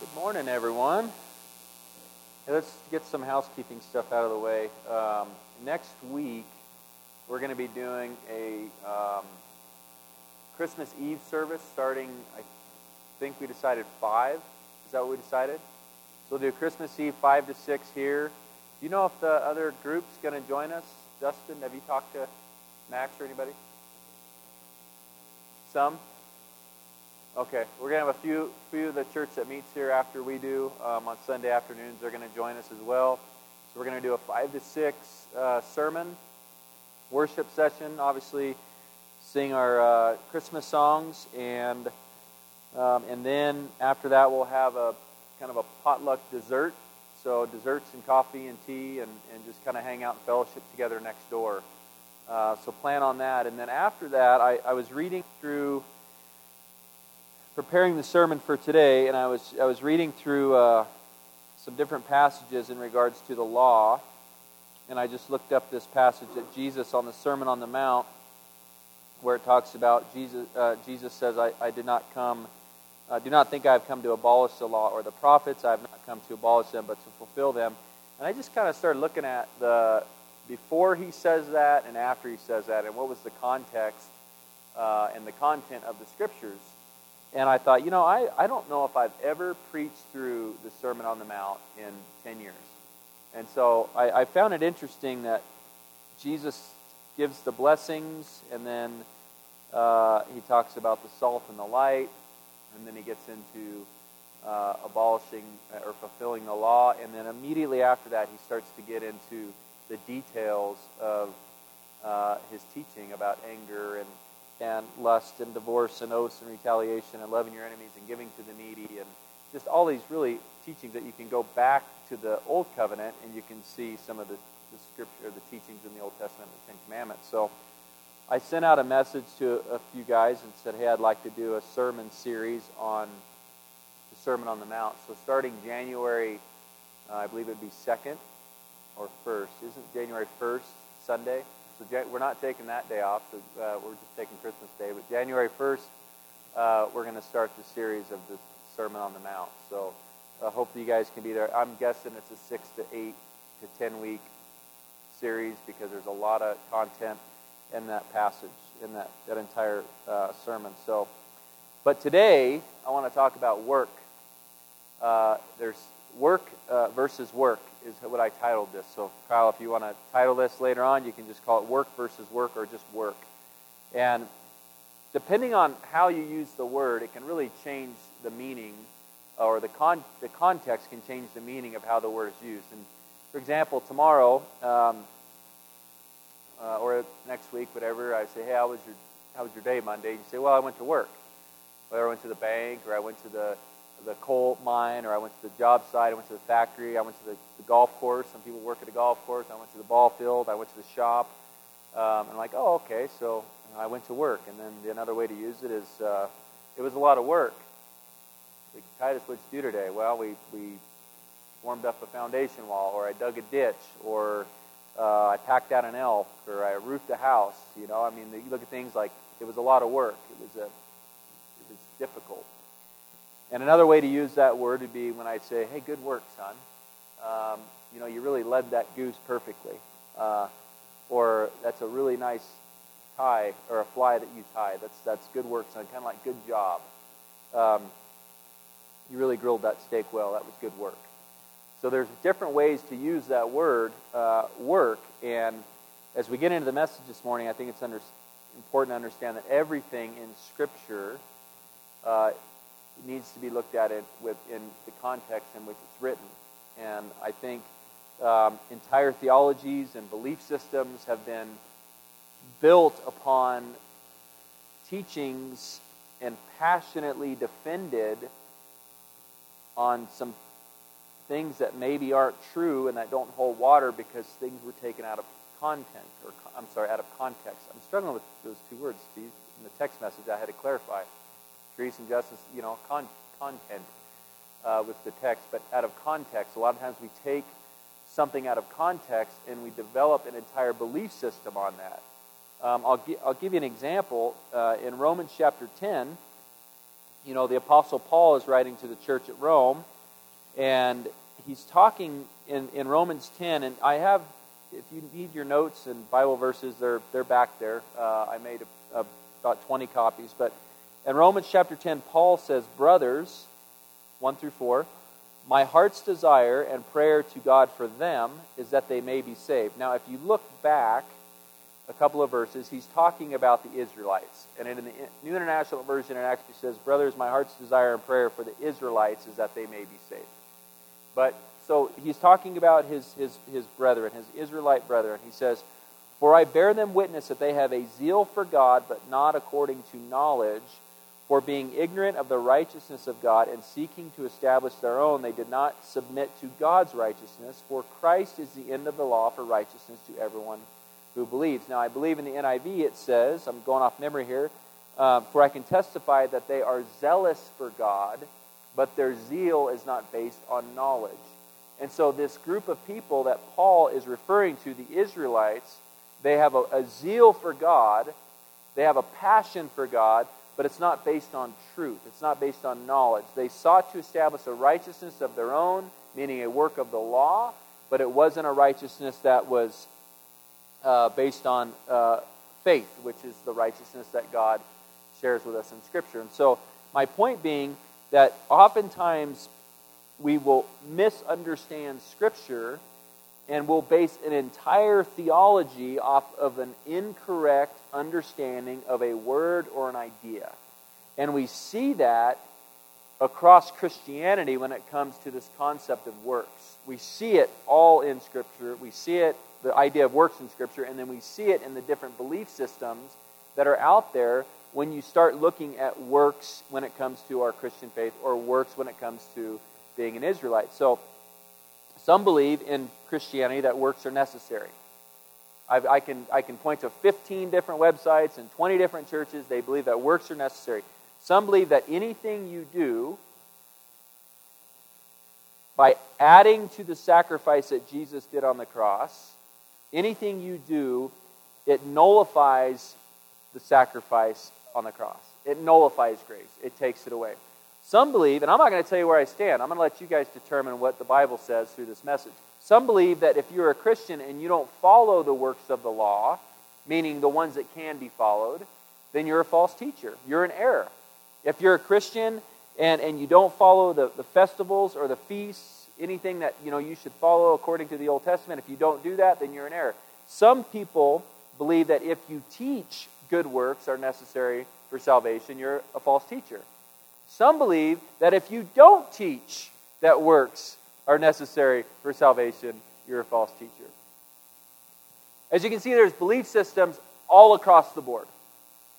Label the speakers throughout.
Speaker 1: Good morning, everyone. Hey, let's get some housekeeping stuff out of the way. Um, next week, we're going to be doing a um, Christmas Eve service starting, I think we decided 5. Is that what we decided? So we'll do Christmas Eve 5 to 6 here. Do you know if the other group's going to join us? Justin, have you talked to Max or anybody? Some? Okay, we're to have a few, few of the church that meets here after we do um, on Sunday afternoons. They're to join us as well. So we're to do a 5 to 6 uh, sermon, worship session, obviously sing our uh, Christmas songs, and, um, and then after that we'll have a kind of a potluck dessert. So desserts and coffee and tea and, and just kind of hang out and fellowship together next door. Uh, so plan on that. And then after that, I, I was reading through preparing the sermon for today, and I was I was reading through uh, some different passages in regards to the law, and I just looked up this passage that Jesus on the Sermon on the Mount, where it talks about Jesus. Uh, Jesus says, I, "I did not come. Uh, do not think I have come to abolish the law or the prophets. I have not come to abolish them, but to fulfill them." And I just kind of started looking at the before he says that and after he says that, and what was the context uh, and the content of the scriptures. And I thought, you know, I, I don't know if I've ever preached through the Sermon on the Mount in 10 years. And so I, I found it interesting that Jesus gives the blessings, and then uh, he talks about the salt and the light, and then he gets into uh, abolishing or fulfilling the law, and then immediately after that, he starts to get into the details of uh, his teaching about anger and and lust and divorce and oaths and retaliation and loving your enemies and giving to the needy and just all these really teachings that you can go back to the Old Covenant and you can see some of the, the scripture, the teachings in the Old Testament, the Ten Commandments. So I sent out a message to a few guys and said, hey, I'd like to do a sermon series on the Sermon on the Mount. So starting January, uh, I believe it would be 2nd or 1st. Isn't January 1st Sunday? So we're not taking that day off. So uh, we're just taking Christmas Day. But January 1st, uh, we're going to start the series of the Sermon on the Mount. So I uh, hope you guys can be there. I'm guessing it's a six to eight to ten week series because there's a lot of content in that passage, in that, that entire uh, sermon. So, but today I want to talk about work. Uh, there's work uh, versus work is what I titled this. So, Kyle, if you want to title this later on, you can just call it work versus work or just work. And depending on how you use the word, it can really change the meaning or the, con- the context can change the meaning of how the word is used. And for example, tomorrow um, uh, or next week, whatever, I say, hey, how was your, how was your day Monday? And you say, well, I went to work. Whether I went to the bank or I went to the the coal mine, or I went to the job site, I went to the factory, I went to the, the golf course. Some people work at a golf course. I went to the ball field, I went to the shop. Um, and I'm like, oh, okay, so I went to work. And then the, another way to use it is uh, it was a lot of work. Like, Titus, what'd you do today? Well, we, we warmed up a foundation wall, or I dug a ditch, or uh, I packed out an elk, or I roofed a house. You know, I mean, you look at things like it was a lot of work. It was a, it was difficult. And another way to use that word would be when I'd say, hey, good work, son. Um, you know, you really led that goose perfectly. Uh, or that's a really nice tie or a fly that you tie. That's, that's good work, son. Kind of like good job. Um, you really grilled that steak well. That was good work. So there's different ways to use that word, uh, work. And as we get into the message this morning, I think it's under, important to understand that everything in Scripture uh, needs to be looked at it within the context in which it's written. And I think um, entire theologies and belief systems have been built upon teachings and passionately defended on some things that maybe aren't true and that don't hold water because things were taken out of content or I'm sorry, out of context. I'm struggling with those two words. In the text message, I had to clarify grace and justice, you know, con- content uh, with the text, but out of context. A lot of times we take something out of context and we develop an entire belief system on that. Um, I'll, gi- I'll give you an example. Uh, in Romans chapter 10, you know, the Apostle Paul is writing to the church at Rome, and he's talking in, in Romans 10, and I have, if you need your notes and Bible verses, they're, they're back there. Uh, I made a, a, about 20 copies. But in Romans chapter 10, Paul says, Brothers, 1 through 4, my heart's desire and prayer to God for them is that they may be saved. Now, if you look back a couple of verses, he's talking about the Israelites. And in the New International Version, it actually says, Brothers, my heart's desire and prayer for the Israelites is that they may be saved. But so he's talking about his, his, his brethren, his Israelite brethren. He says, For I bear them witness that they have a zeal for God, but not according to knowledge. For being ignorant of the righteousness of God and seeking to establish their own, they did not submit to God's righteousness. For Christ is the end of the law for righteousness to everyone who believes. Now, I believe in the NIV it says, I'm going off memory here, uh, for I can testify that they are zealous for God, but their zeal is not based on knowledge. And so, this group of people that Paul is referring to, the Israelites, they have a, a zeal for God, they have a passion for God, but it's not based on truth. It's not based on knowledge. They sought to establish a righteousness of their own, meaning a work of the law, but it wasn't a righteousness that was uh, based on uh, faith, which is the righteousness that God shares with us in Scripture. And so, my point being that oftentimes we will misunderstand Scripture and will base an entire theology off of an incorrect understanding of a word or an idea. And we see that across Christianity when it comes to this concept of works. We see it all in Scripture. We see it, the idea of works in Scripture, and then we see it in the different belief systems that are out there when you start looking at works when it comes to our Christian faith or works when it comes to being an Israelite. So, some believe in Christianity that works are necessary. I've, i can, I can point to 15 different websites and 20 different churches. They believe that works are necessary. Some believe that anything you do by adding to the sacrifice that Jesus did on the cross, anything you do, it nullifies the sacrifice on the cross. It nullifies grace, it takes it away. Some believe, and I'm not going to tell you where I stand, I'm going to let you guys determine what the Bible says through this message. Some believe that if you're a Christian and you don't follow the works of the law, meaning the ones that can be followed, then you're a false teacher. You're in error. If you're a Christian and, and you don't follow the, the festivals or the feasts, anything that you know you should follow according to the Old Testament, if you don't do that, then you're in error. Some people believe that if you teach good works are necessary for salvation, you're a false teacher. Some believe that if you don't teach that works are necessary for salvation, you're a false teacher. As you can see, there's belief systems all across the board.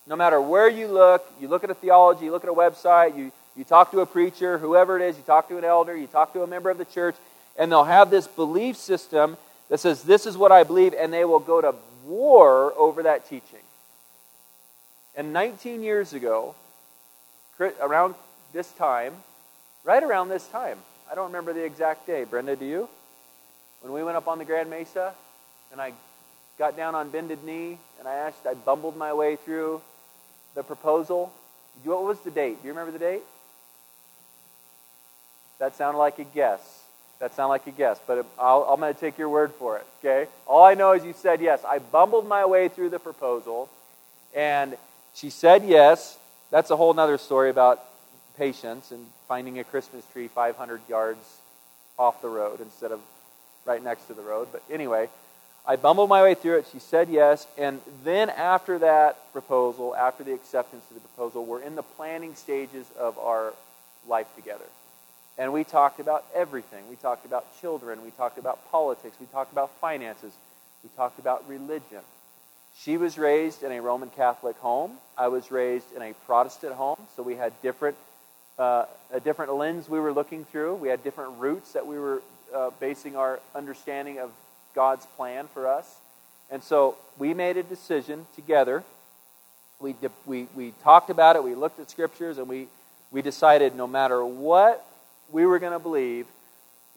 Speaker 1: No matter where you look, you look at a theology, you look at a website, you, you talk to a preacher, whoever it is, you talk to an elder, you talk to a member of the church, and they'll have this belief system that says, This is what I believe, and they will go to war over that teaching. And 19 years ago, around this time, right around this time, I don't remember the exact day. Brenda, do you? When we went up on the Grand Mesa and I got down on bended knee and I asked, I bumbled my way through the proposal. What was the date? Do you remember the date? That sounded like a guess. That sounded like a guess, but i am going to take your word for it, okay? All I know is you said yes. I bumbled my way through the proposal, and she said yes. That's a whole other story about patience and finding a Christmas tree 500 yards off the road instead of right next to the road. But anyway, I bumbled my way through it. She said yes. And then after that proposal, after the acceptance of the proposal, we're in the planning stages of our life together. And we talked about everything. We talked about children. We talked about politics. We talked about finances. We talked about religion. She was raised in a Roman Catholic home. I was raised in a Protestant home. So we had different uh, a different lens we were looking through. We had different roots that we were uh, basing our understanding of God's plan for us. And so we made a decision together. We, we, we talked about it, we looked at scriptures, and we, we decided no matter what we were going to believe,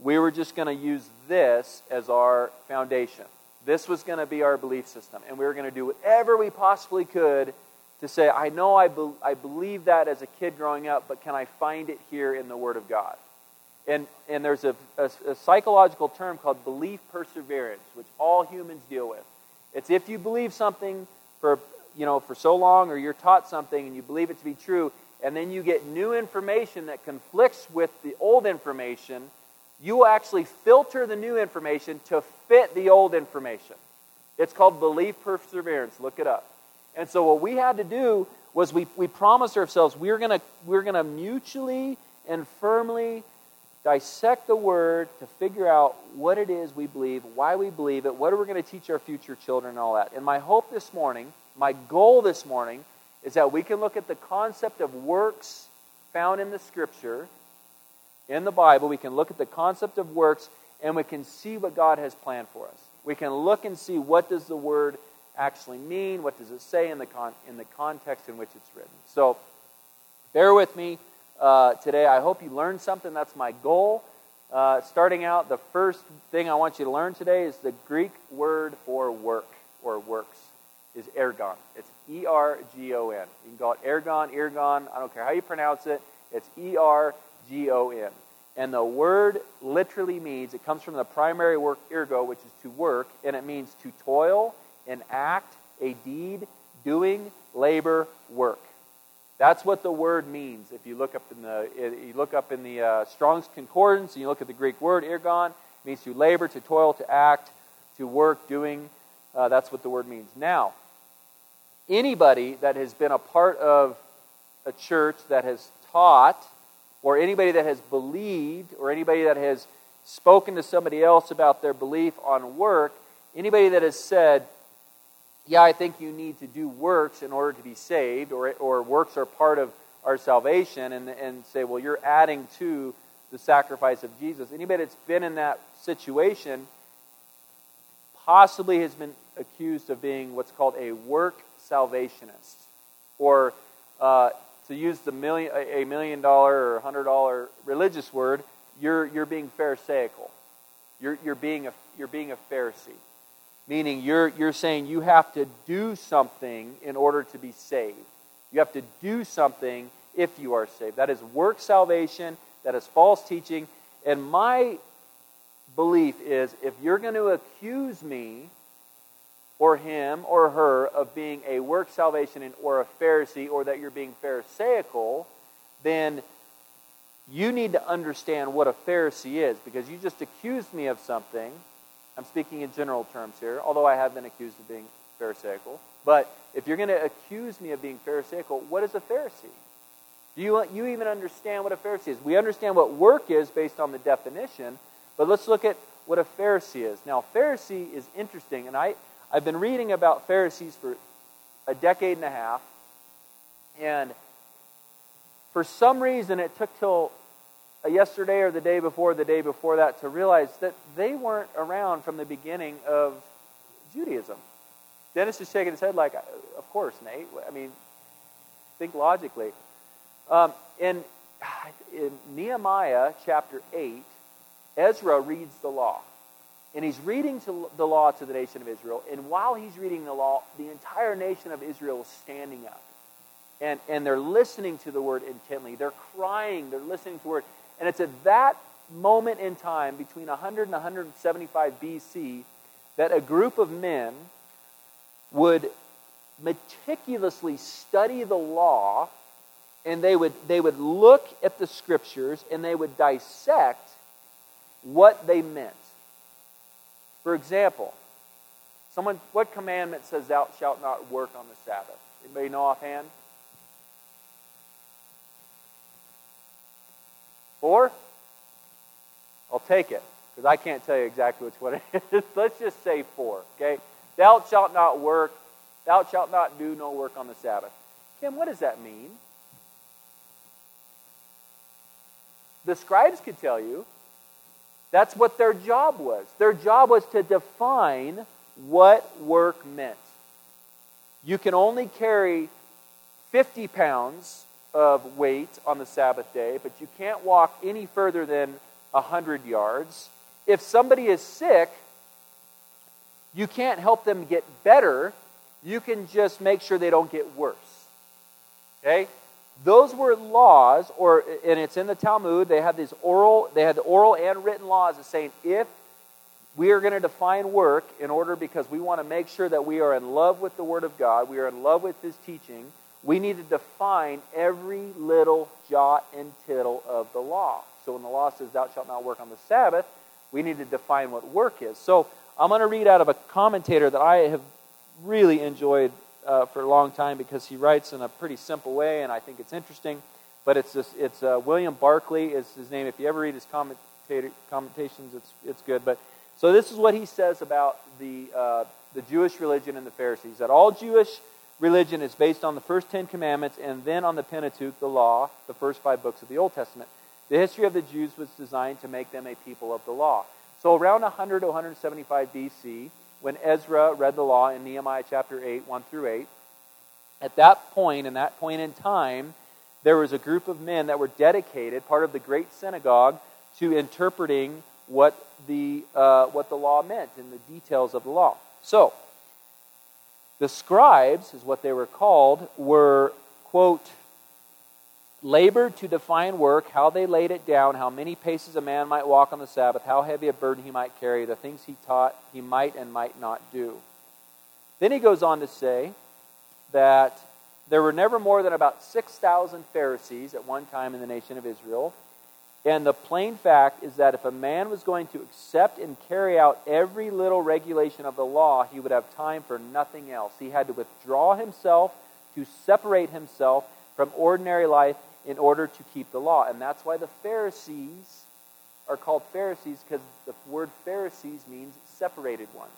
Speaker 1: we were just going to use this as our foundation. This was going to be our belief system. And we were going to do whatever we possibly could to say, I know I, be- I believe that as a kid growing up, but can I find it here in the Word of God? And, and there's a, a, a psychological term called belief perseverance, which all humans deal with. It's if you believe something for, you know, for so long or you're taught something and you believe it to be true, and then you get new information that conflicts with the old information, you will actually filter the new information to fit the old information. It's called belief perseverance. Look it up. And so what we had to do was we, we promised ourselves we're going we're going to mutually and firmly dissect the word to figure out what it is we believe, why we believe it, what are we going to teach our future children, and all that. And my hope this morning, my goal this morning, is that we can look at the concept of works found in the scripture, in the Bible. We can look at the concept of works and we can see what God has planned for us. We can look and see what does the word actually mean, what does it say in the, con- in the context in which it's written. So bear with me uh, today. I hope you learned something. That's my goal. Uh, starting out, the first thing I want you to learn today is the Greek word for work or works is ergon. It's E R G O N. You can call it ergon, ergon. I don't care how you pronounce it. It's E R G O N. And the word literally means, it comes from the primary work ergo, which is to work, and it means to toil, an act, a deed, doing, labor, work. That's what the word means. If you look up in the you look up in the uh, Strong's Concordance, and you look at the Greek word ergon, it means to labor, to toil, to act, to work, doing. Uh, that's what the word means. Now, anybody that has been a part of a church that has taught, or anybody that has believed, or anybody that has spoken to somebody else about their belief on work, anybody that has said, yeah, I think you need to do works in order to be saved, or, or works are part of our salvation, and, and say, well, you're adding to the sacrifice of Jesus. Anybody that's been in that situation possibly has been accused of being what's called a work salvationist, or uh, to use the million, a million dollar or a hundred dollar religious word, you're, you're being Pharisaical. You're, you're, being a, you're being a Pharisee meaning you're, you're saying you have to do something in order to be saved. You have to do something if you are saved. That is work salvation, that is false teaching. And my belief is if you're going to accuse me or him or her of being a work salvation or a Pharisee or that you're being Pharisaical, then you need to understand what a Pharisee is because you just accused me of something I'm speaking in general terms here, although I have been accused of being Pharisaical. But if you're going to accuse me of being Pharisaical, what is a Pharisee? Do you, you even understand what a Pharisee is? We understand what work is based on the definition, but let's look at what a Pharisee is. Now, Pharisee is interesting, and I, I've been reading about Pharisees for a decade and a half, and for some reason it took till yesterday or the day before, the day before that, to realize that they weren't around from the beginning of Judaism. Dennis is shaking his head like, of course, Nate. I mean, think logically. Um, in, in Nehemiah chapter 8, Ezra reads the law. And he's reading the law to the nation of Israel. And while he's reading the law, the entire nation of Israel is standing up. And, and they're listening to the word intently. They're crying. They're listening to the word. And it's at that moment in time, between 100 and 175 BC, that a group of men would meticulously study the law and they would, they would look at the scriptures and they would dissect what they meant. For example, someone, what commandment says, Thou shalt not work on the Sabbath? Anybody know offhand? Four? I'll take it because I can't tell you exactly which one it is. Let's just say four, okay? Thou shalt not work, thou shalt not do no work on the Sabbath. Kim, what does that mean? The scribes could tell you that's what their job was. Their job was to define what work meant. You can only carry 50 pounds of weight on the Sabbath day, but you can't walk any further than 100 yards. If somebody is sick, you can't help them get better. You can just make sure they don't get worse. Okay? Those were laws, or and it's in the Talmud. They had these oral, they had the oral and written laws of saying if we are going to define work in order because we want to make sure that we are in love with the Word of God, we are in love with His teaching. We need to define every little jot and tittle of the law. So when the law says, Thou shalt not work on the Sabbath, we need to define what work is. So I'm going to read out of a commentator that I have really enjoyed uh, for a long time because he writes in a pretty simple way, and I think it's interesting. But it's it's uh, William Barclay is his name. If you ever read his commentations, it's it's good. But so this is what he says about the uh, the Jewish religion and the Pharisees. That all Jewish religion is based on the first Ten Commandments and then on the Pentateuch, the law, the first five books of the Old Testament. The history of the Jews was designed to make them a people of the law. So around 100 to 175 BC, when Ezra read the law in Nehemiah chapter 8, 1 through 8, at that point, in that point in time, there was a group of men that were dedicated, part of the great synagogue, to interpreting what the, uh, what the law meant and the details of the law. So, the scribes, is what they were called, were, quote, labored to define work, how they laid it down, how many paces a man might walk on the Sabbath, how heavy a burden he might carry, the things he taught he might and might not do. Then he goes on to say that there were never more than about 6,000 Pharisees at one time in the nation of Israel. And the plain fact is that if a man was going to accept and carry out every little regulation of the law, he would have time for nothing else. He had to withdraw himself, to separate himself from ordinary life in order to keep the law. And that's why the Pharisees are called Pharisees because the word Pharisees means separated ones.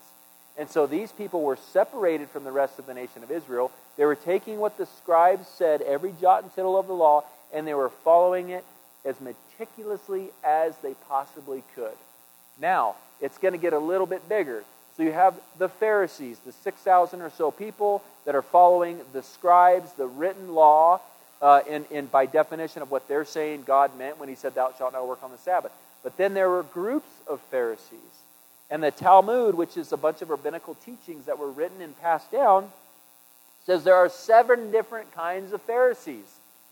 Speaker 1: And so these people were separated from the rest of the nation of Israel. They were taking what the scribes said, every jot and tittle of the law, and they were following it as meticulously as they possibly could. Now, it's going to get a little bit bigger. So you have the Pharisees, the 6,000 or so people that are following the scribes, the written law, uh, in, in by definition of what they're saying God meant when he said, Thou shalt not work on the Sabbath. But then there were groups of Pharisees. And the Talmud, which is a bunch of rabbinical teachings that were written and passed down, says there are seven different kinds of Pharisees.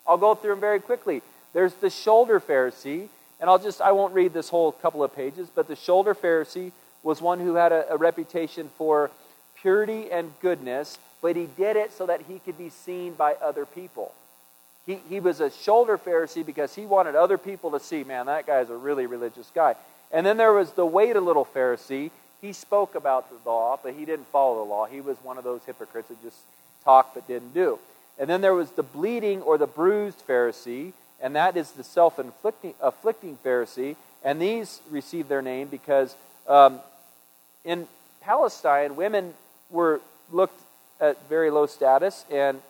Speaker 1: I'll go through them very quickly. There's the shoulder Pharisee, and I'll just, I won't read this whole couple of pages, but the shoulder Pharisee was one who had a, a reputation for purity and goodness, but he did it so that he could be seen by other people. He, he was a shoulder Pharisee because he wanted other people to see, man, that guy's a really religious guy. And then there was the wait a little Pharisee. He spoke about the law, but he didn't follow the law. He was one of those hypocrites that just talked but didn't do. And then there was the bleeding or the bruised Pharisee, and that is the self inflicting afflicting Pharisee. And these received their name because um, in Palestine, women were looked at very low status, and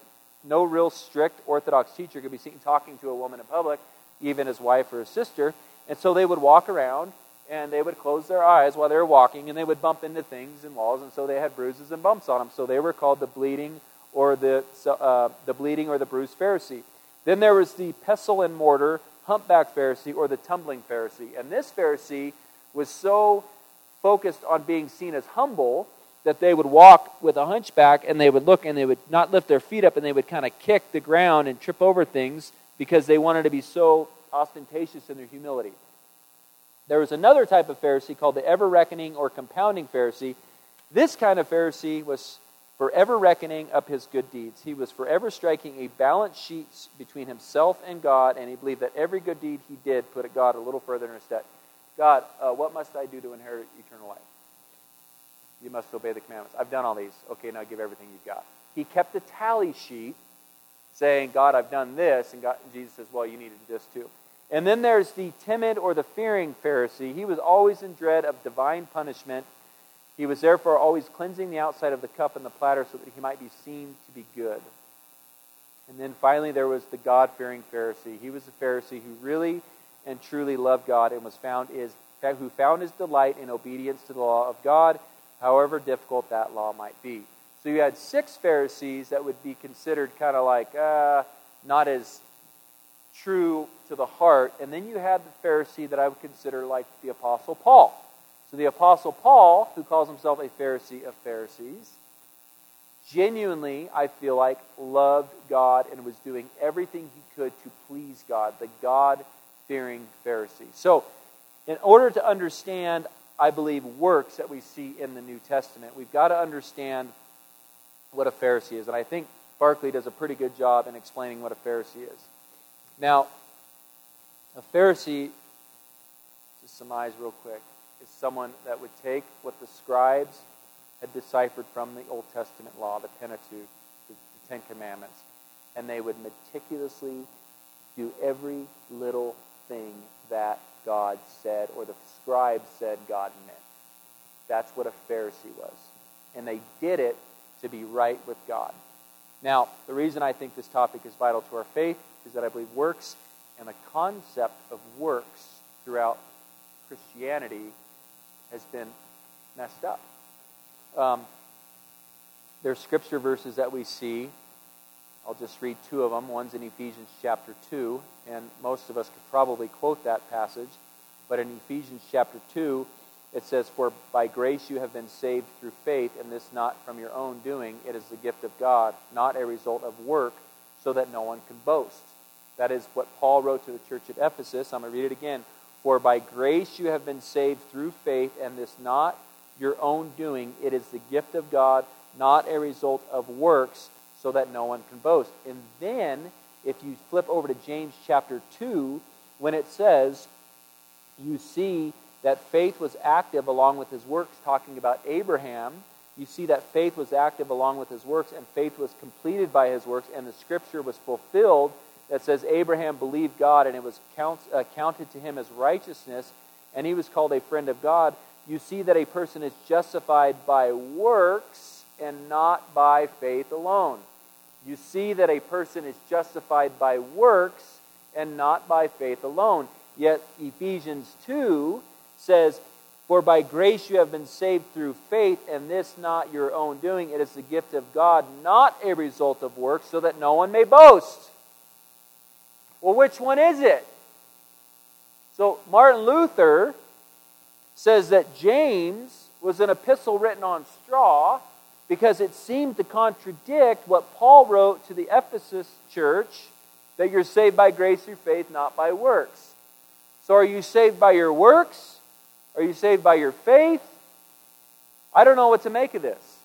Speaker 1: no real strict Orthodox teacher could be seen talking to a woman in public, even his wife or his sister. And so they would walk around and they would close their eyes while they were walking and they would bump into things and walls, and so they had bruises and bumps on them. So they were called the bleeding or the, uh, the bleeding or the bruised Pharisee. Then there was the pestle and mortar, humpback Pharisee, or the tumbling Pharisee. And this Pharisee was so focused on being seen as humble that they would walk with a hunchback and they would look and they would not lift their feet up and they would kind of kick the ground and trip over things because they wanted to be so ostentatious in their humility. There was another type of Pharisee called the ever reckoning or compounding Pharisee. This kind of Pharisee was forever reckoning up his good deeds. He was forever striking a balance sheet between himself and God, and he believed that every good deed he did put God a little further in his debt. God, uh, what must I do to inherit eternal life? You must obey the commandments. I've done all these. Okay, now give everything you've got. He kept a tally sheet saying, God, I've done this. And, God, Jesus says, Well, you need to do this too. And then there's the timid or the fearing Pharisee. He was always in dread of divine punishment. He was therefore always cleansing the outside of the cup and the platter so that he might be seen to be good. And then finally, there was the God fearing Pharisee. He was a Pharisee who really and truly loved God and was found is who found his delight in obedience to the law of God however difficult that law might be. So you had six Pharisees that would be considered kind of like uh, not as true to the heart. And then you had the Pharisee that I would consider like the Apostle Paul. So the Apostle Paul, who calls himself a Pharisee of Pharisees, genuinely, I feel like, loved God and was doing everything he could to please God, the God fearing Pharisee. So, in order to understand, I believe, works that we see in the New Testament, we've got to understand what a Pharisee is. And I think Barclay does a pretty good job in explaining what a Pharisee is. Now, a Pharisee, to surmise real quick, is someone that would take what the scribes had deciphered from the Old Testament law, the Pentateuch, the, the Ten Commandments, and they would meticulously do every little thing that God said or the scribes said God meant. That's what a Pharisee was. And they did it to be right with God. Now, the reason I think this topic is vital to our faith is that I believe works and the concept of works throughout Christianity has been messed up. Um, there's scripture verses that we see. I'll just read two of them. One's in Ephesians chapter 2, and most of us could probably quote that passage. But in Ephesians chapter 2, it says, For by grace you have been saved through faith, and this not from your own doing. It is the gift of God, not a result of work, so that no one can boast. That is what Paul wrote to the church at Ephesus. I'm going to read it again. For by grace you have been saved through faith, and this not your own doing. It is the gift of God, not a result of works, so that no one can boast. And then, if you flip over to James chapter 2, when it says, you see that faith was active along with his works, talking about Abraham. You see that faith was active along with his works, and faith was completed by his works, and the scripture was fulfilled that says Abraham believed God, and it was count, uh, counted to him as righteousness, and he was called a friend of God you see that a person is justified by works and not by faith alone. You see that a person is justified by works and not by faith alone. Yet Ephesians 2 says, For by grace you have been saved through faith, and this not your own doing. It is the gift of God, not a result of works, so that no one may boast. Well, which one is it? So Martin Luther says that James was an epistle written on straw because it seemed to contradict what Paul wrote to the Ephesus church that you're saved by grace through faith, not by works. So are you saved by your works? Are you saved by your faith? I don't know what to make of this.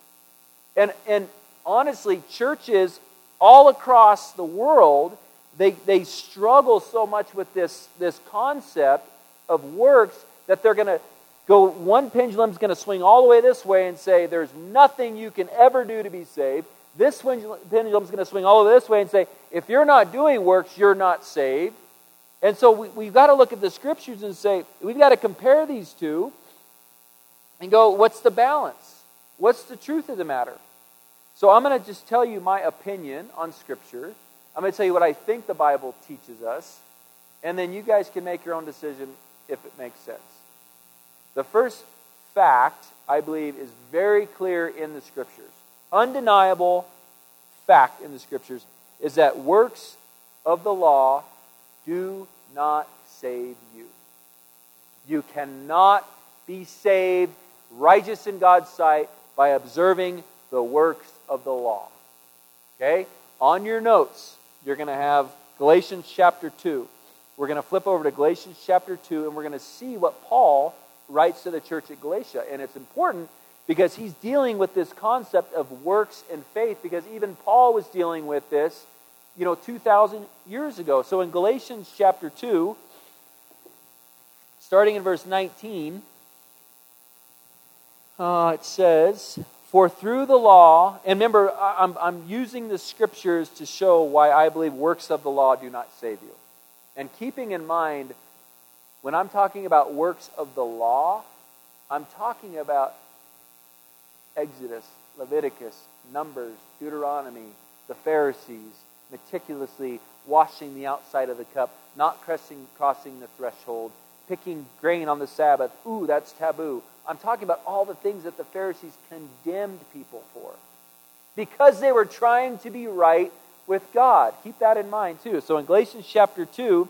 Speaker 1: And, and honestly, churches all across the world, they, they struggle so much with this, this concept of works that they're going to go one pendulum's going to swing all the way this way and say there's nothing you can ever do to be saved. This pendulum's going to swing all the way this way and say if you're not doing works you're not saved. And so we, we've got to look at the scriptures and say we've got to compare these two and go what's the balance? What's the truth of the matter? So i'm going to just tell you my opinion on scripture. I'm going to tell you what i think the bible teaches us and then you guys can make your own decision if it makes sense the first fact, I believe, is very clear in the Scriptures. Undeniable fact in the Scriptures is that works of the law do not save you. You cannot be saved righteous in God's sight by observing the works of the law. Okay? On your notes, you're going to have Galatians chapter 2. We're going to flip over to Galatians chapter 2 and we're going to see what Paul writes to the church at Galatia. And it's important because he's dealing with this concept of works and faith because even Paul was dealing with this, you know, 2,000 years ago. So in Galatians chapter 2, starting in verse 19, uh, it says, For through the law, and remember, I'm, I'm using the scriptures to show why I believe works of the law do not save you. And keeping in mind when I'm talking about works of the law, I'm talking about Exodus, Leviticus, Numbers, Deuteronomy, the Pharisees, meticulously washing the outside of the cup, not crossing, crossing the threshold, picking grain on the Sabbath. Ooh, that's taboo. I'm talking about all the things that the Pharisees condemned people for because they were trying to be right with God. Keep that in mind, too. So in Galatians chapter 2,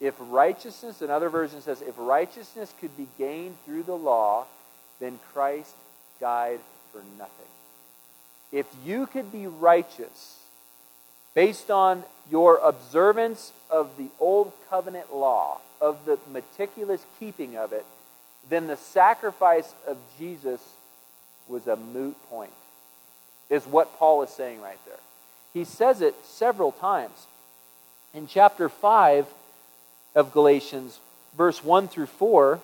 Speaker 1: If righteousness, another version says, if righteousness could be gained through the law, then Christ died for nothing. If you could be righteous based on your observance of the old covenant law, of the meticulous keeping of it, then the sacrifice of Jesus was a moot point, is what Paul is saying right there. He says it several times. In chapter 5 of Galatians, verse 1 through 4,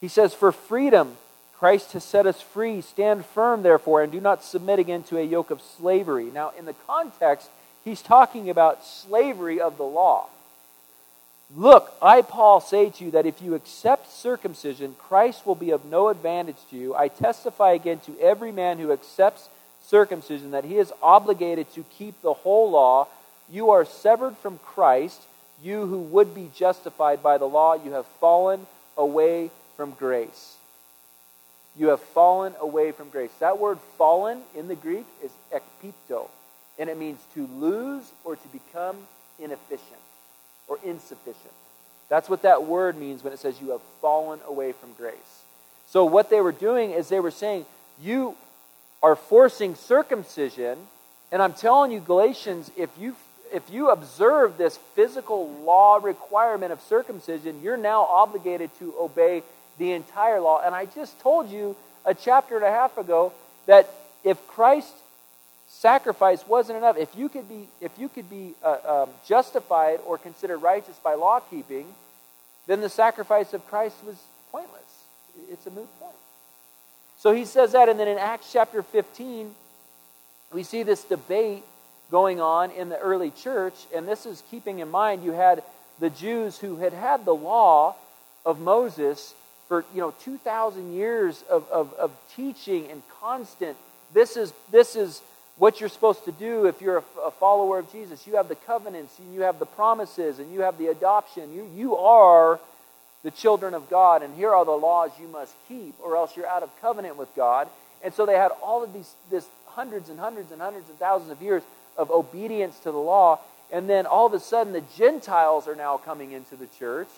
Speaker 1: he says, For freedom Christ has set us free. Stand firm, therefore, and do not submit again to a yoke of slavery. Now, in the context, he's talking about slavery of the law. Look, I, Paul, say to you that if you accept circumcision, Christ will be of no advantage to you. I testify again to every man who accepts circumcision that he is obligated to keep the whole law. You are severed from Christ, you who would be justified by the law. You have fallen away from grace. You have fallen away from grace. That word fallen in the Greek is ekpipto, and it means to lose or to become inefficient or insufficient. That's what that word means when it says you have fallen away from grace. So, what they were doing is they were saying, You are forcing circumcision. And I'm telling you, Galatians, if you, if you observe this physical law requirement of circumcision, you're now obligated to obey the entire law. And I just told you a chapter and a half ago that if Christ sacrifice wasn't enough. If you could be, if you could be uh, um, justified or considered righteous by law keeping, then the sacrifice of Christ was pointless. It's a moot point. So he says that, and then in Acts chapter 15, we see this debate going on in the early church, and this is keeping in mind you had the Jews who had had the law of Moses for you know 2,000 years of, of, of teaching and constant. This is this is what you're supposed to do if you're a, a, follower of Jesus. You have the covenants, and you have the promises, and you have the adoption. You, you are the children of God, and here are the laws you must keep, or else you're out of covenant with God. And so they had all of these this hundreds and hundreds and hundreds and thousands of years of obedience to the law. And then all of a sudden, the Gentiles are now coming into the church.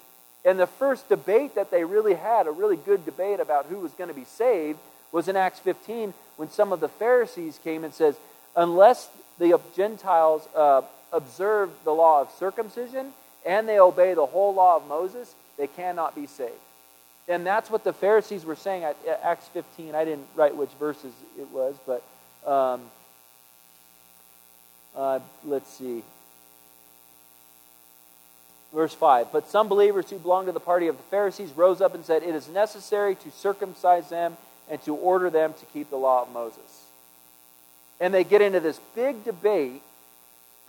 Speaker 1: And the first debate that they really had, a really good debate about who was going to be saved, was in Acts 15 when some of the Pharisees came and says, unless the Gentiles uh, observe the law of circumcision and they obey the whole law of Moses, they cannot be saved. And that's what the Pharisees were saying at Acts 15. I didn't write which verses it was, but um, uh, let's see. Verse 5 But some believers who belonged to the party of the Pharisees rose up and said, It is necessary to circumcise them and to order them to keep the law of Moses. And they get into this big debate.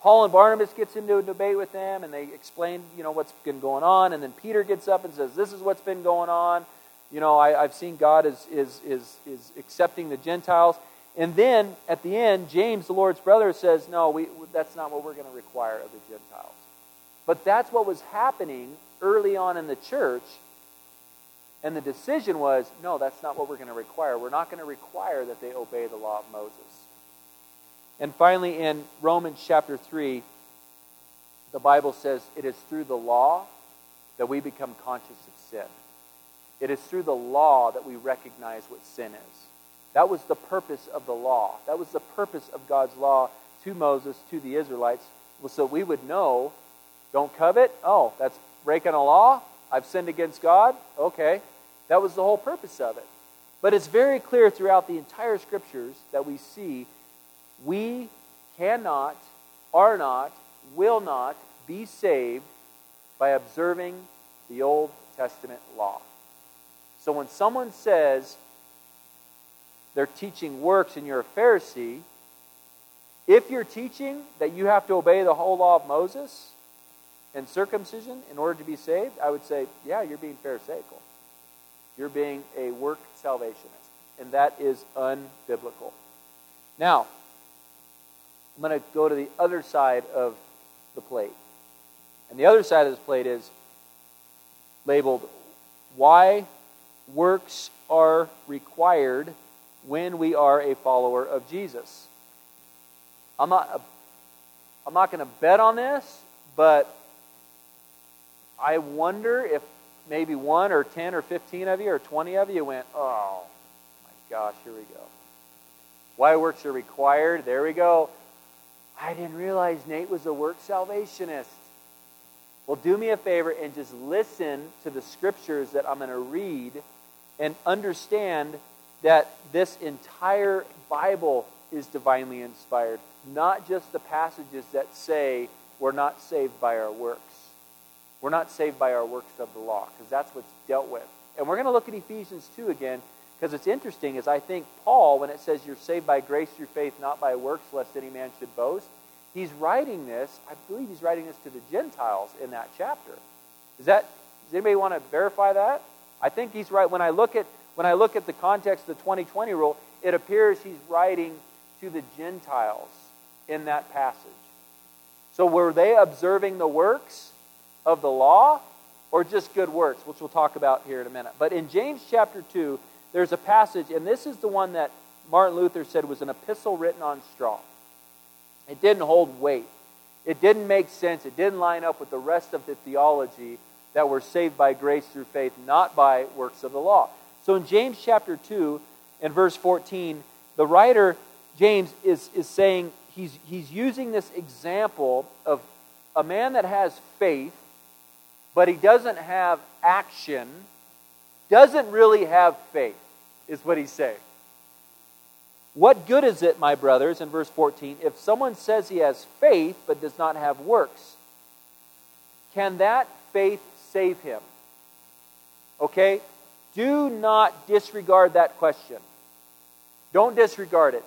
Speaker 1: Paul and Barnabas gets into a debate with them, and they explain, you know, what's been going on. And then Peter gets up and says, "This is what's been going on. You know, I, have seen God is, is is is accepting the Gentiles." And then at the end, James, the Lord's brother, says, "No, we, that's not what we're going to require of the Gentiles." But that's what was happening early on in the church and the decision was no, that's not what we're going to require. We're not going to require that they obey the law of Moses. And finally, in Romans chapter 3, the Bible says it is through the law that we become conscious of sin. It is through the law that we recognize what sin is. That was the purpose of the law. That was the purpose of God's law to Moses, to the Israelites, so we would know don't covet. Oh, that's breaking a law. I've sinned against God. Okay. That was the whole purpose of it. But it's very clear throughout the entire scriptures that we see we cannot, are not, will not be saved by observing the Old Testament law. So when someone says they're teaching works and you're a Pharisee, if you're teaching that you have to obey the whole law of Moses and circumcision in order to be saved, I would say, yeah, you're being Pharisaical. You're being a work salvationist. and that is unbiblical. Now, I'm going to go to the other side of the plate. And the other side of this plate is labeled Why Works Are Required When We Are a Follower of Jesus. I'm not, I'm not going to bet on this, but I wonder if maybe one or 10 or 15 of you or 20 of you went, oh my gosh, here we go. Why works are required? There we go. I didn't realize Nate was a work salvationist. Well, do me a favor and just listen to the scriptures that I'm going to read and understand that this entire Bible is divinely inspired, not just the passages that say we're not saved by our works. We're not saved by our works of the law, because that's what's dealt with. And we're going to look at Ephesians 2 again, because it's interesting, as I think Paul, when it says you're saved by grace through faith, not by works, lest any man should boast, he's writing this, I believe he's writing this to the Gentiles in that chapter. Is that, does anybody want to verify that? I think he's right. When I look at, when I look at the context of the 2020 rule, it appears he's writing to the Gentiles in that passage. So were they observing the works of the law or just good works, which we'll talk about here in a minute. But in James chapter 2, there's a passage, and this is the one that Martin Luther said was an epistle written on straw. It didn't hold weight. It didn't make sense. It didn't line up with the rest of the theology that we're saved by grace through faith, not by works of the law. So in James chapter 2 and verse 14, the writer, James, is, is saying, he's, he's using this example of a man that has faith, but he doesn't have action, doesn't really have faith is what he's saying. What good is it, my brothers, in verse 14, if someone says he has faith but does not have works? Can that faith save him? Okay? Do not disregard that question. Don't disregard it.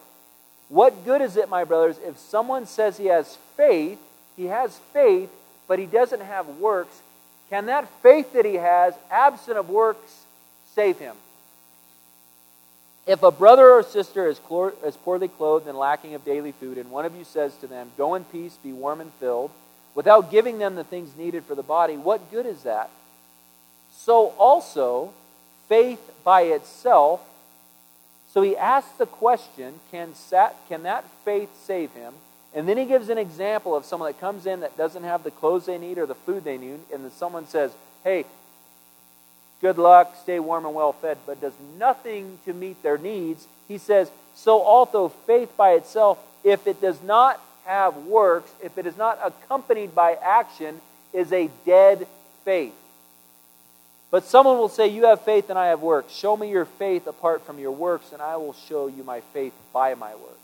Speaker 1: What good is it, my brothers, if someone says he has faith, he has faith, but he doesn't have works? Can that faith that he has, absent of works, save him? If a brother or sister is, is poorly clothed and lacking of daily food, and one of you says to them, Go in peace, be warm and filled, without giving them the things needed for the body, what good is that? So also, faith by itself. So he asks the question can, sat, can that faith save him? And then he gives an example of someone that comes in that doesn't have the clothes they need or the food they need, and then someone says, Hey, good luck, stay warm and well fed, but does nothing to meet their needs, he says, so also faith by itself, if it does not have works, if it is not accompanied by action, is a dead faith. But someone will say, You have faith and I have works. Show me your faith apart from your works, and I will show you my faith by my works.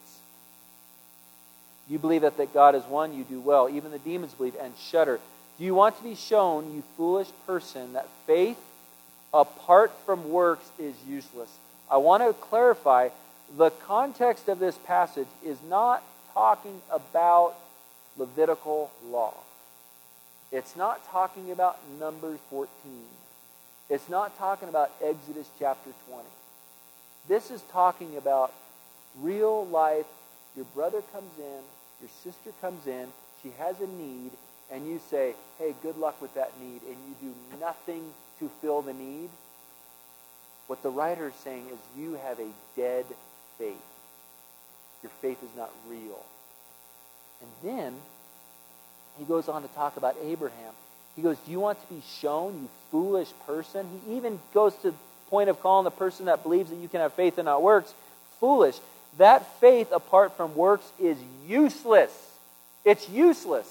Speaker 1: You believe that, that God is one, you do well. Even the demons believe and shudder. Do you want to be shown, you foolish person, that faith apart from works is useless. I want to clarify the context of this passage is not talking about Levitical law. It's not talking about Numbers 14. It's not talking about Exodus chapter 20. This is talking about real life. Your brother comes in, your sister comes in, she has a need, and you say, hey, good luck with that need, and you do nothing to fill the need, what the writer is saying is you have a dead faith. Your faith is not real. And then he goes on to talk about Abraham. He goes, Do you want to be shown, you foolish person? He even goes to the point of calling the person that believes that you can have faith and not works foolish. That faith apart from works is useless. It's useless.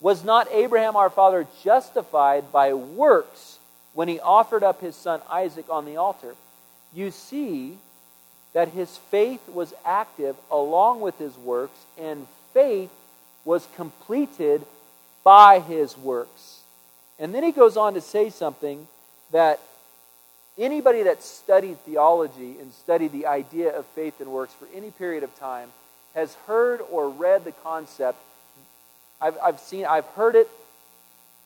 Speaker 1: Was not Abraham our father justified by works when he offered up his son Isaac on the altar? You see that his faith was active along with his works, and faith was completed by his works. And then he goes on to say something that anybody that studied theology and studied the idea of faith and works for any period of time has heard or read the concept I've, I've seen, I've heard it,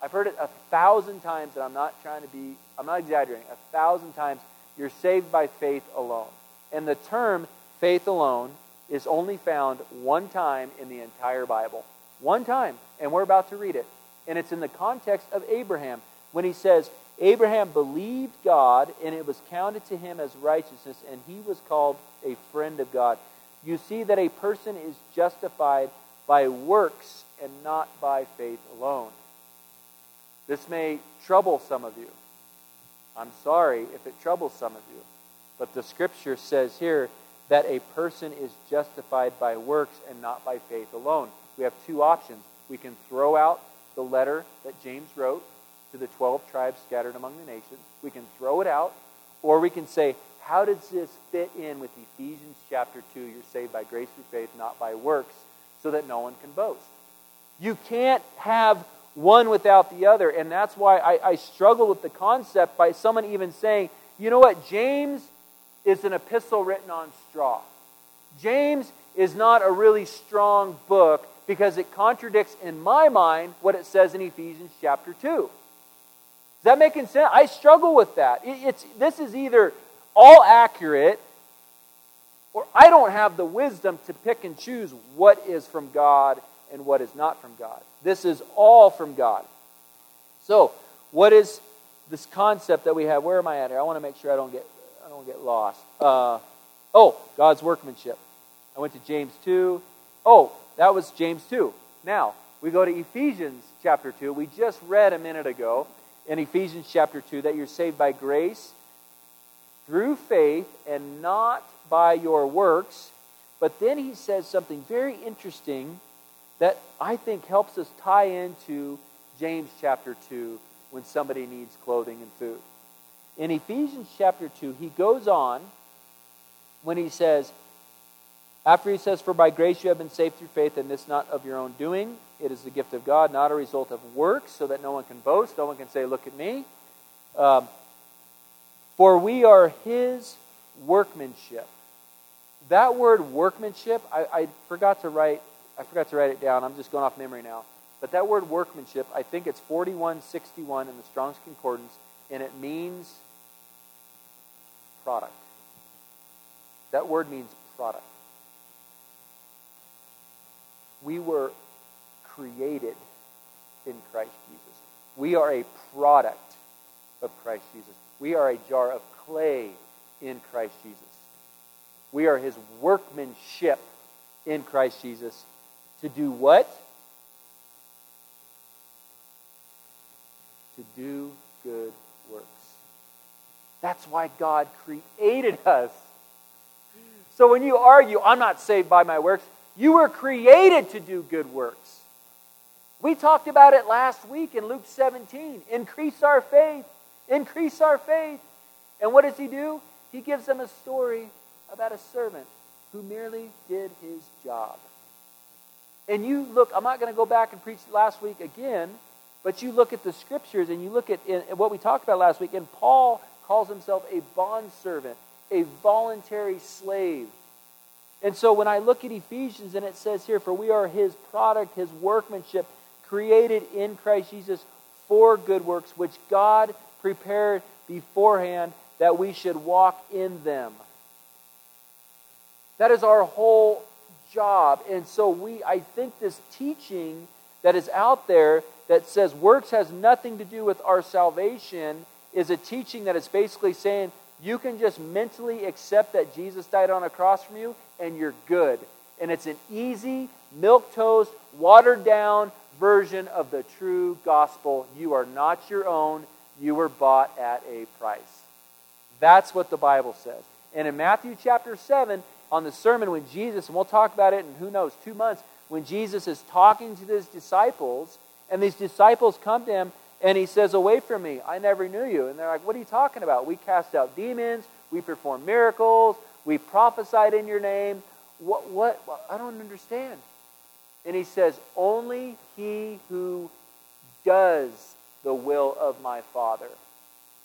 Speaker 1: I've heard it a thousand times, and I'm not trying to be, I'm not exaggerating, a thousand times. You're saved by faith alone. And the term faith alone is only found one time in the entire Bible. One time. And we're about to read it. And it's in the context of Abraham when he says, Abraham believed God, and it was counted to him as righteousness, and he was called a friend of God. You see that a person is justified by works and not by faith alone. This may trouble some of you. I'm sorry if it troubles some of you. But the scripture says here that a person is justified by works and not by faith alone. We have two options. We can throw out the letter that James wrote to the 12 tribes scattered among the nations. We can throw it out, or we can say, how does this fit in with Ephesians chapter 2? You're saved by grace through faith, not by works, so that no one can boast. You can't have one without the other. And that's why I, I struggle with the concept by someone even saying, you know what, James is an epistle written on straw. James is not a really strong book because it contradicts, in my mind, what it says in Ephesians chapter 2. Is that making sense? I struggle with that. It's, this is either all accurate or I don't have the wisdom to pick and choose what is from God and what is not from God. This is all from God. So, what is this concept that we have? Where am I at here? I want to make sure I don't get I don't get lost. Uh, oh, God's workmanship. I went to James 2. Oh, that was James 2. Now, we go to Ephesians chapter 2. We just read a minute ago in Ephesians chapter 2 that you're saved by grace through faith and not by your works. But then he says something very interesting that I think helps us tie into James chapter 2 when somebody needs clothing and food. In Ephesians chapter 2, he goes on when he says, after he says, For by grace you have been saved through faith, and this not of your own doing. It is the gift of God, not a result of works, so that no one can boast. No one can say, Look at me. Um, For we are his workmanship. That word workmanship, I, I forgot to write I forgot to write it down. I'm just going off memory now. But that word workmanship, I think it's 4161 in the Strong's Concordance, and it means product. That word means product. We were created in Christ Jesus. We are a product of Christ Jesus. We are a jar of clay in Christ Jesus. We are his workmanship in Christ Jesus to do what? To do good works. That's why God created us. So when you argue, I'm not saved by my works, you were created to do good works. We talked about it last week in Luke 17. Increase our faith. Increase our faith. And what does he do? He gives them a story about a servant who merely did his job. And you look, I'm not going to go back and preach last week again, but you look at the scriptures and you look at what we talked about last week, and Paul calls himself a bondservant, a voluntary slave. And so when I look at Ephesians and it says here, For we are his product, his workmanship, created in Christ Jesus for good works, which God prepared beforehand that we should walk in them. That is our whole job. And so we I think this teaching that is out there that says works has nothing to do with our salvation is a teaching that is basically saying you can just mentally accept that Jesus died on a cross for you and you're good. And it's an easy, milk toast, watered down version of the true gospel. You are not your own, you were bought at a price. That's what the Bible says. And in Matthew chapter 7, on the sermon when Jesus, and we'll talk about it in who knows, two months, when Jesus is talking to his disciples, and these disciples come to him, and he says, Away from me, I never knew you. And they're like, What are you talking about? We cast out demons, we perform miracles, we prophesied in your name. What, what? I don't understand. And he says, Only he who does the will of my Father.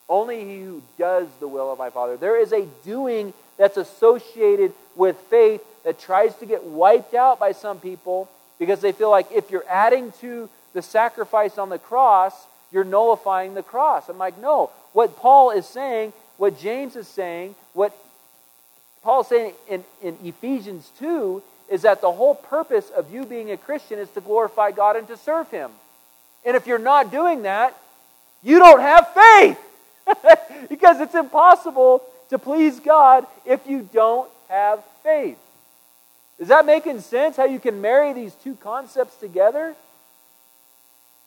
Speaker 1: Only he who does the will of my Father. There is a doing that's associated with faith that tries to get wiped out by some people because they feel like if you're adding to the sacrifice on the cross, you're nullifying the cross. I'm like, no. What Paul is saying, what James is saying, what Paul's saying in, in Ephesians 2 is that the whole purpose of you being a Christian is to glorify God and to serve Him. And if you're not doing that, you don't have faith. because it's impossible to please God if you don't have faith. Is that making sense? How you can marry these two concepts together?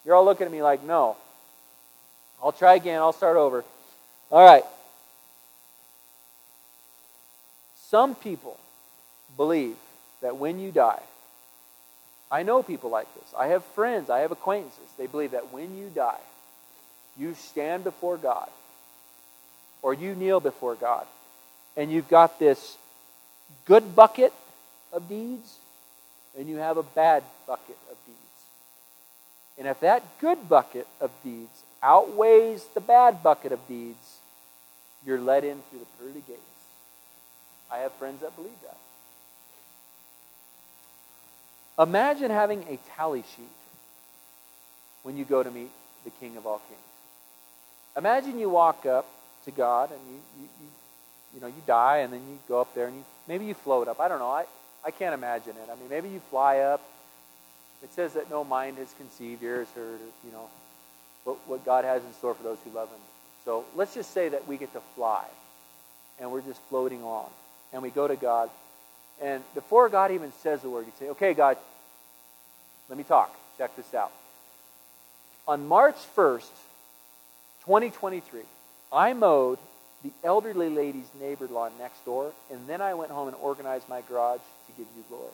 Speaker 1: You're all looking at me like, no. I'll try again. I'll start over. All right. Some people believe that when you die, I know people like this. I have friends, I have acquaintances. They believe that when you die, you stand before God or you kneel before God and you've got this good bucket of deeds and you have a bad bucket of deeds. And if that good bucket of deeds outweighs the bad bucket of deeds, you're let in through the pearly gates. I have friends that believe that. Imagine having a tally sheet when you go to meet the King of all kings. Imagine you walk up to God and you, you, you, you know, you die and then you go up there and you, maybe you float up. I don't know. I, I can't imagine it. I mean, maybe you fly up. It says that no mind has conceived, ears heard, you know, what, what God has in store for those who love Him. So let's just say that we get to fly and we're just floating along and we go to God. And before God even says the word, you say, okay, God, let me talk. Check this out. On March 1st, 2023, I mowed the elderly lady's neighbor lawn next door, and then I went home and organized my garage to give you glory.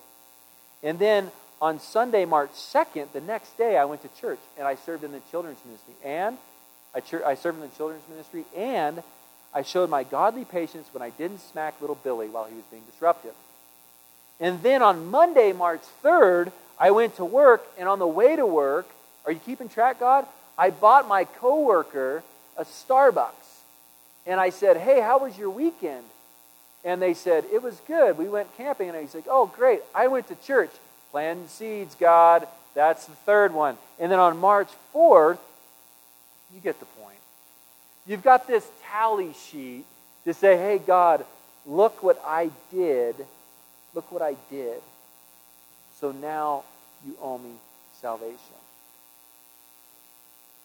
Speaker 1: And then on Sunday, March 2nd, the next day, I went to church and I served in the children's ministry. And I, I served in the children's ministry, and I showed my godly patience when I didn't smack little Billy while he was being disruptive. And then on Monday, March 3rd, I went to work, and on the way to work, are you keeping track, God? I bought my coworker a Starbucks. And I said, Hey, how was your weekend? And they said, It was good. We went camping. And he's like, Oh, great. I went to church. Planting seeds, God. That's the third one. And then on March 4th, you get the point. You've got this tally sheet to say, Hey, God, look what I did. Look what I did. So now you owe me salvation.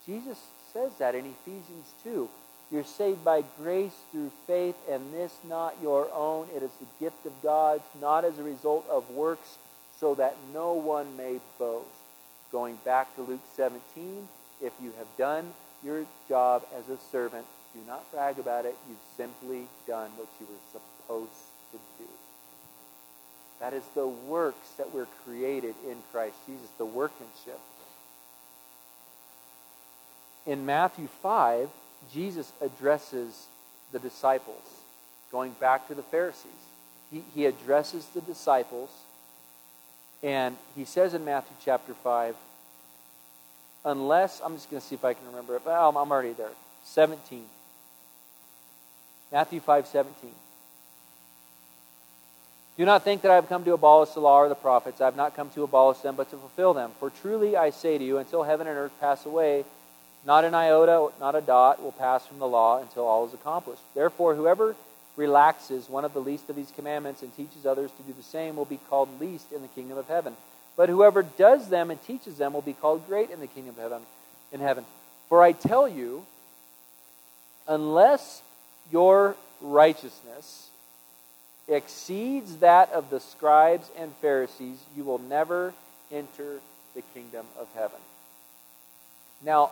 Speaker 1: Jesus says that in Ephesians 2. You're saved by grace through faith, and this not your own. It is the gift of God, not as a result of works, so that no one may boast. Going back to Luke 17, if you have done your job as a servant, do not brag about it. You've simply done what you were supposed to do. That is the works that were created in Christ Jesus, the workmanship. In Matthew 5, Jesus addresses the disciples, going back to the Pharisees. He, he addresses the disciples, and he says in Matthew chapter 5, unless, I'm just going to see if I can remember it, well, I'm already there. 17. Matthew 5 17. Do not think that I have come to abolish the law or the prophets. I have not come to abolish them, but to fulfill them. For truly I say to you, until heaven and earth pass away, not an iota, not a dot will pass from the law until all is accomplished. Therefore, whoever relaxes one of the least of these commandments and teaches others to do the same will be called least in the kingdom of heaven. But whoever does them and teaches them will be called great in the kingdom of heaven. In heaven. For I tell you, unless your righteousness exceeds that of the scribes and Pharisees, you will never enter the kingdom of heaven. Now,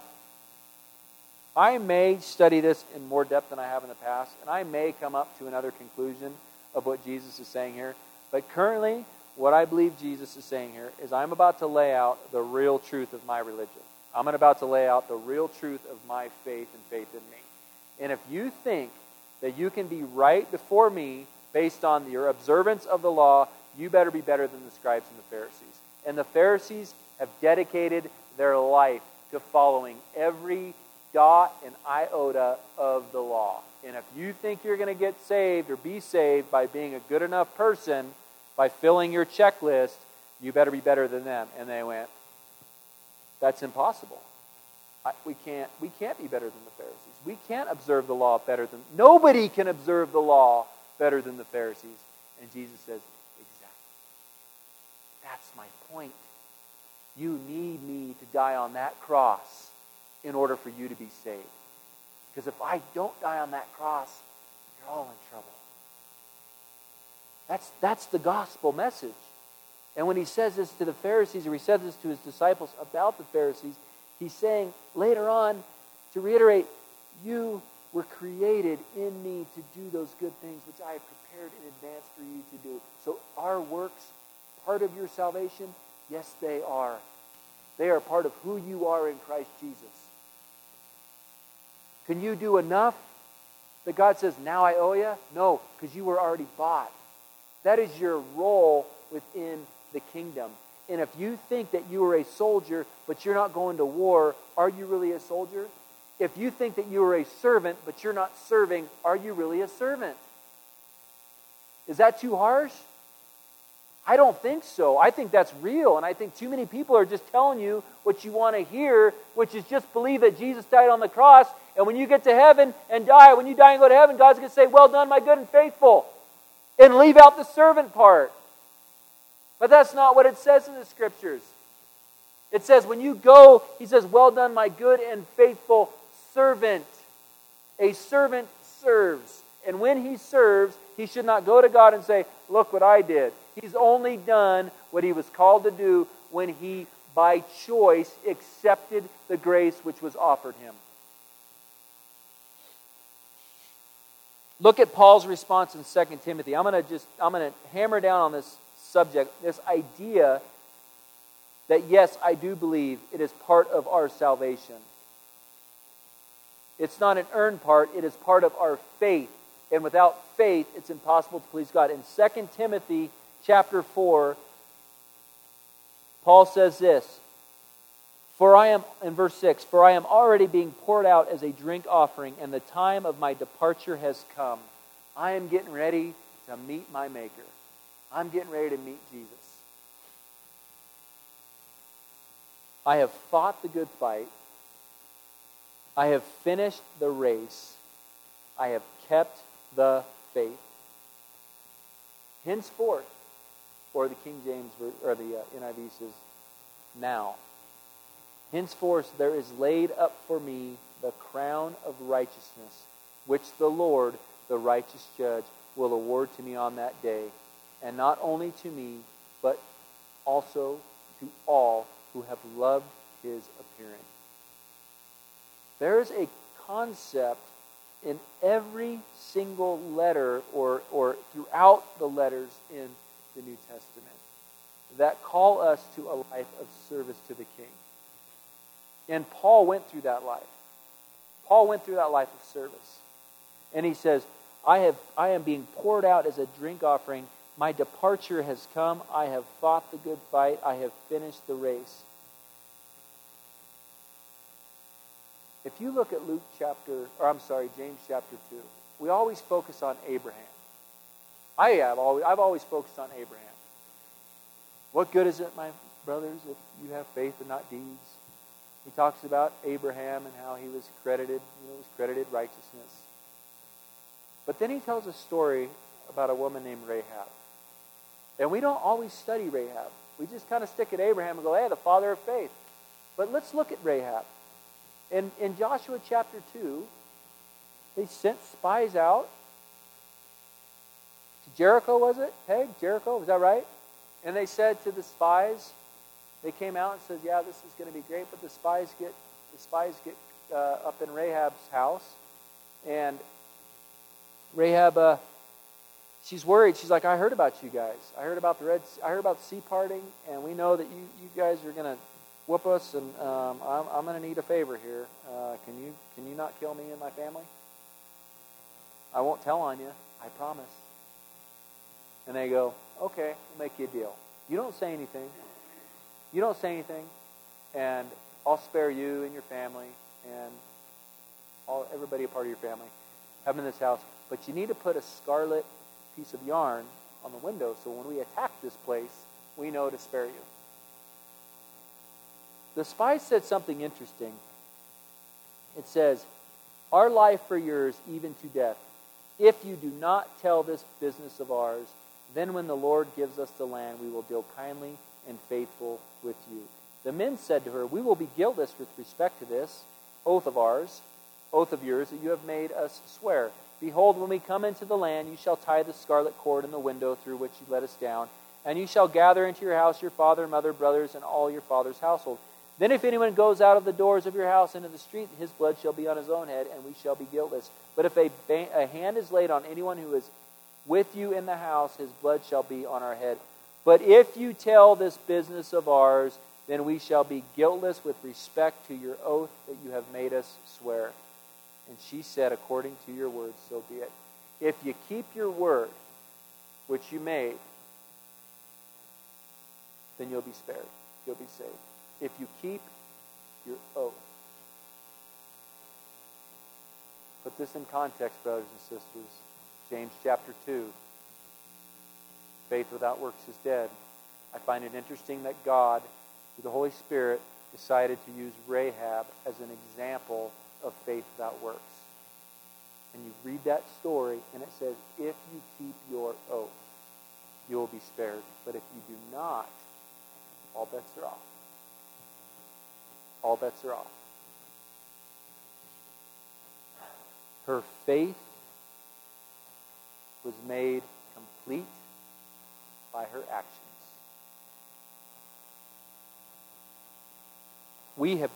Speaker 1: I may study this in more depth than I have in the past, and I may come up to another conclusion of what Jesus is saying here. But currently, what I believe Jesus is saying here is I'm about to lay out the real truth of my religion. I'm about to lay out the real truth of my faith and faith in me. And if you think that you can be right before me based on your observance of the law, you better be better than the scribes and the Pharisees. And the Pharisees have dedicated their life to following every dot and iota of the law. And if you think you're going to get saved or be saved by being a good enough person, by filling your checklist, you better be better than them. And they went, That's impossible. I, we can't we can't be better than the Pharisees. We can't observe the law better than nobody can observe the law better than the Pharisees. And Jesus says, exactly. That's my point. You need me to die on that cross in order for you to be saved. Because if I don't die on that cross, you're all in trouble. That's, that's the gospel message. And when he says this to the Pharisees, or he says this to his disciples about the Pharisees, he's saying later on, to reiterate, you were created in me to do those good things which I have prepared in advance for you to do. So are works part of your salvation? Yes, they are. They are part of who you are in Christ Jesus. Can you do enough that God says, now I owe you? No, because you were already bought. That is your role within the kingdom. And if you think that you are a soldier, but you're not going to war, are you really a soldier? If you think that you are a servant, but you're not serving, are you really a servant? Is that too harsh? I don't think so. I think that's real. And I think too many people are just telling you what you want to hear, which is just believe that Jesus died on the cross. And when you get to heaven and die, when you die and go to heaven, God's going to say, Well done, my good and faithful. And leave out the servant part. But that's not what it says in the scriptures. It says, when you go, he says, Well done, my good and faithful servant. A servant serves. And when he serves, he should not go to God and say, Look what I did. He's only done what he was called to do when he, by choice, accepted the grace which was offered him. Look at Paul's response in 2 Timothy. I'm going to just I'm going to hammer down on this subject, this idea that yes, I do believe it is part of our salvation. It's not an earned part, it is part of our faith. And without faith, it's impossible to please God. In 2 Timothy chapter 4, Paul says this For I am, in verse 6, for I am already being poured out as a drink offering, and the time of my departure has come. I am getting ready to meet my Maker. I'm getting ready to meet Jesus. I have fought the good fight. I have finished the race. I have kept the faith. Henceforth, or the King James or the uh, NIV says, now. Henceforth there is laid up for me the crown of righteousness, which the Lord, the righteous judge, will award to me on that day, and not only to me, but also to all who have loved his appearing. There is a concept in every single letter or, or throughout the letters in the New Testament that call us to a life of service to the King. And Paul went through that life. Paul went through that life of service. And he says, I, have, I am being poured out as a drink offering. My departure has come. I have fought the good fight. I have finished the race. If you look at Luke chapter, or I'm sorry, James chapter 2, we always focus on Abraham. I have always, I've always focused on Abraham. What good is it, my brothers, if you have faith and not deeds? He talks about Abraham and how he was credited, you know, was credited righteousness. But then he tells a story about a woman named Rahab. And we don't always study Rahab. We just kind of stick at Abraham and go, hey, the father of faith. But let's look at Rahab. In, in Joshua chapter 2, they sent spies out Jericho, was it? Hey, Jericho, was that right? And they said to the spies, they came out and said, "Yeah, this is going to be great." But the spies get the spies get uh, up in Rahab's house, and Rahab, uh, she's worried. She's like, "I heard about you guys. I heard about the red. sea, I heard about the sea parting, and we know that you you guys are going to whoop us, and um, I'm, I'm going to need a favor here. Uh, can you can you not kill me and my family? I won't tell on you. I promise. And they go, okay, we'll make you a deal. You don't say anything. You don't say anything, and I'll spare you and your family and all everybody a part of your family. Have them in this house, but you need to put a scarlet piece of yarn on the window so when we attack this place, we know to spare you. The spy said something interesting. It says, Our life for yours, even to death. If you do not tell this business of ours, then when the Lord gives us the land, we will deal kindly and faithful with you. The men said to her, We will be guiltless with respect to this oath of ours, oath of yours, that you have made us swear. Behold, when we come into the land, you shall tie the scarlet cord in the window through which you let us down, and you shall gather into your house your father, mother, brothers, and all your father's household. Then if anyone goes out of the doors of your house into the street, his blood shall be on his own head, and we shall be guiltless. But if a, a hand is laid on anyone who is with you in the house, his blood shall be on our head. But if you tell this business of ours, then we shall be guiltless with respect to your oath that you have made us swear. And she said, According to your word, so be it. If you keep your word, which you made, then you'll be spared. You'll be saved. If you keep your oath. Put this in context, brothers and sisters. James chapter 2. Faith without works is dead. I find it interesting that God, through the Holy Spirit, decided to use Rahab as an example of faith without works. And you read that story, and it says, if you keep your oath, you will be spared. But if you do not, all bets are off. All bets are off. Her faith was made complete by her actions. We have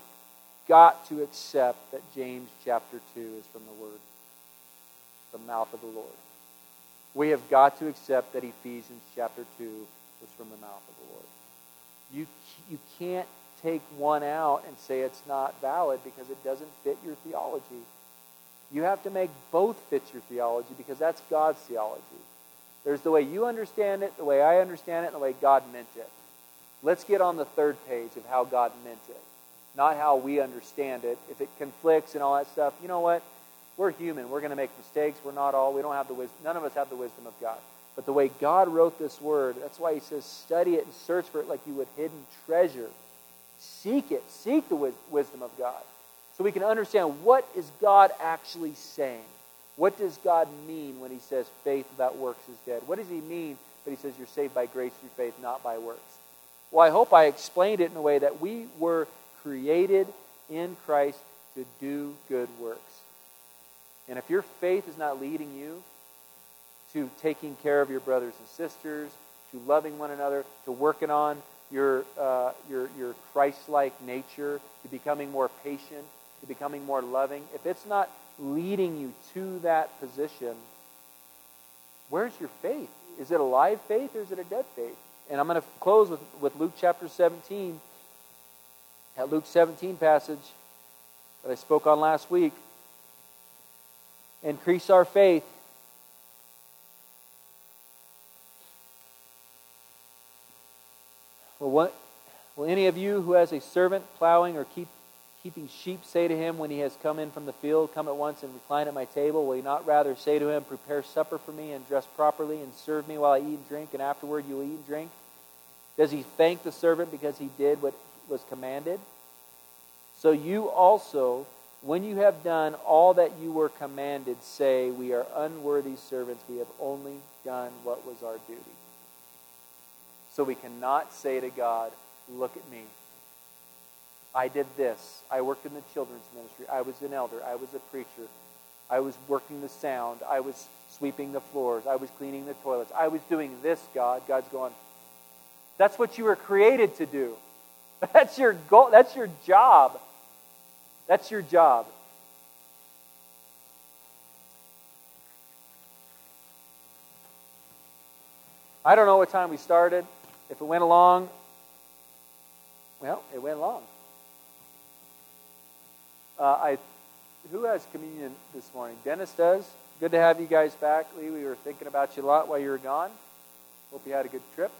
Speaker 1: got to accept that James chapter 2 is from the Word, the mouth of the Lord. We have got to accept that Ephesians chapter 2 was from the mouth of the Lord. You, you can't take one out and say it's not valid because it doesn't fit your theology. You have to make both fit your theology because that's God's theology. There's the way you understand it, the way I understand it, and the way God meant it. Let's get on the third page of how God meant it, not how we understand it. If it conflicts and all that stuff, you know what? We're human. We're going to make mistakes. We're not all. We don't have the wisdom. None of us have the wisdom of God. But the way God wrote this word, that's why he says, study it and search for it like you would hidden treasure. Seek it. Seek the wisdom of God. So we can understand what is God actually saying. What does God mean when he says faith without works is dead? What does he mean that he says you're saved by grace through faith, not by works? Well, I hope I explained it in a way that we were created in Christ to do good works. And if your faith is not leading you to taking care of your brothers and sisters, to loving one another, to working on your, uh, your, your Christ like nature, to becoming more patient, to becoming more loving, if it's not leading you to that position, where's your faith? Is it a live faith or is it a dead faith? And I'm going to close with, with Luke chapter 17. That Luke 17 passage that I spoke on last week. Increase our faith. Well, what, will any of you who has a servant plowing or keep keeping sheep say to him when he has come in from the field, Come at once and recline at my table? Will he not rather say to him, Prepare supper for me and dress properly and serve me while I eat and drink, and afterward you will eat and drink? Does he thank the servant because he did what was commanded? So you also, when you have done all that you were commanded, say, We are unworthy servants. We have only done what was our duty. So we cannot say to God, Look at me. I did this. I worked in the children's ministry. I was an elder. I was a preacher. I was working the sound. I was sweeping the floors. I was cleaning the toilets. I was doing this, God. God's going, that's what you were created to do. That's your goal. That's your job. That's your job. I don't know what time we started. If it went along, well, it went along. Uh, I, who has communion this morning? Dennis does. Good to have you guys back. Lee, we were thinking about you a lot while you were gone. Hope you had a good trip.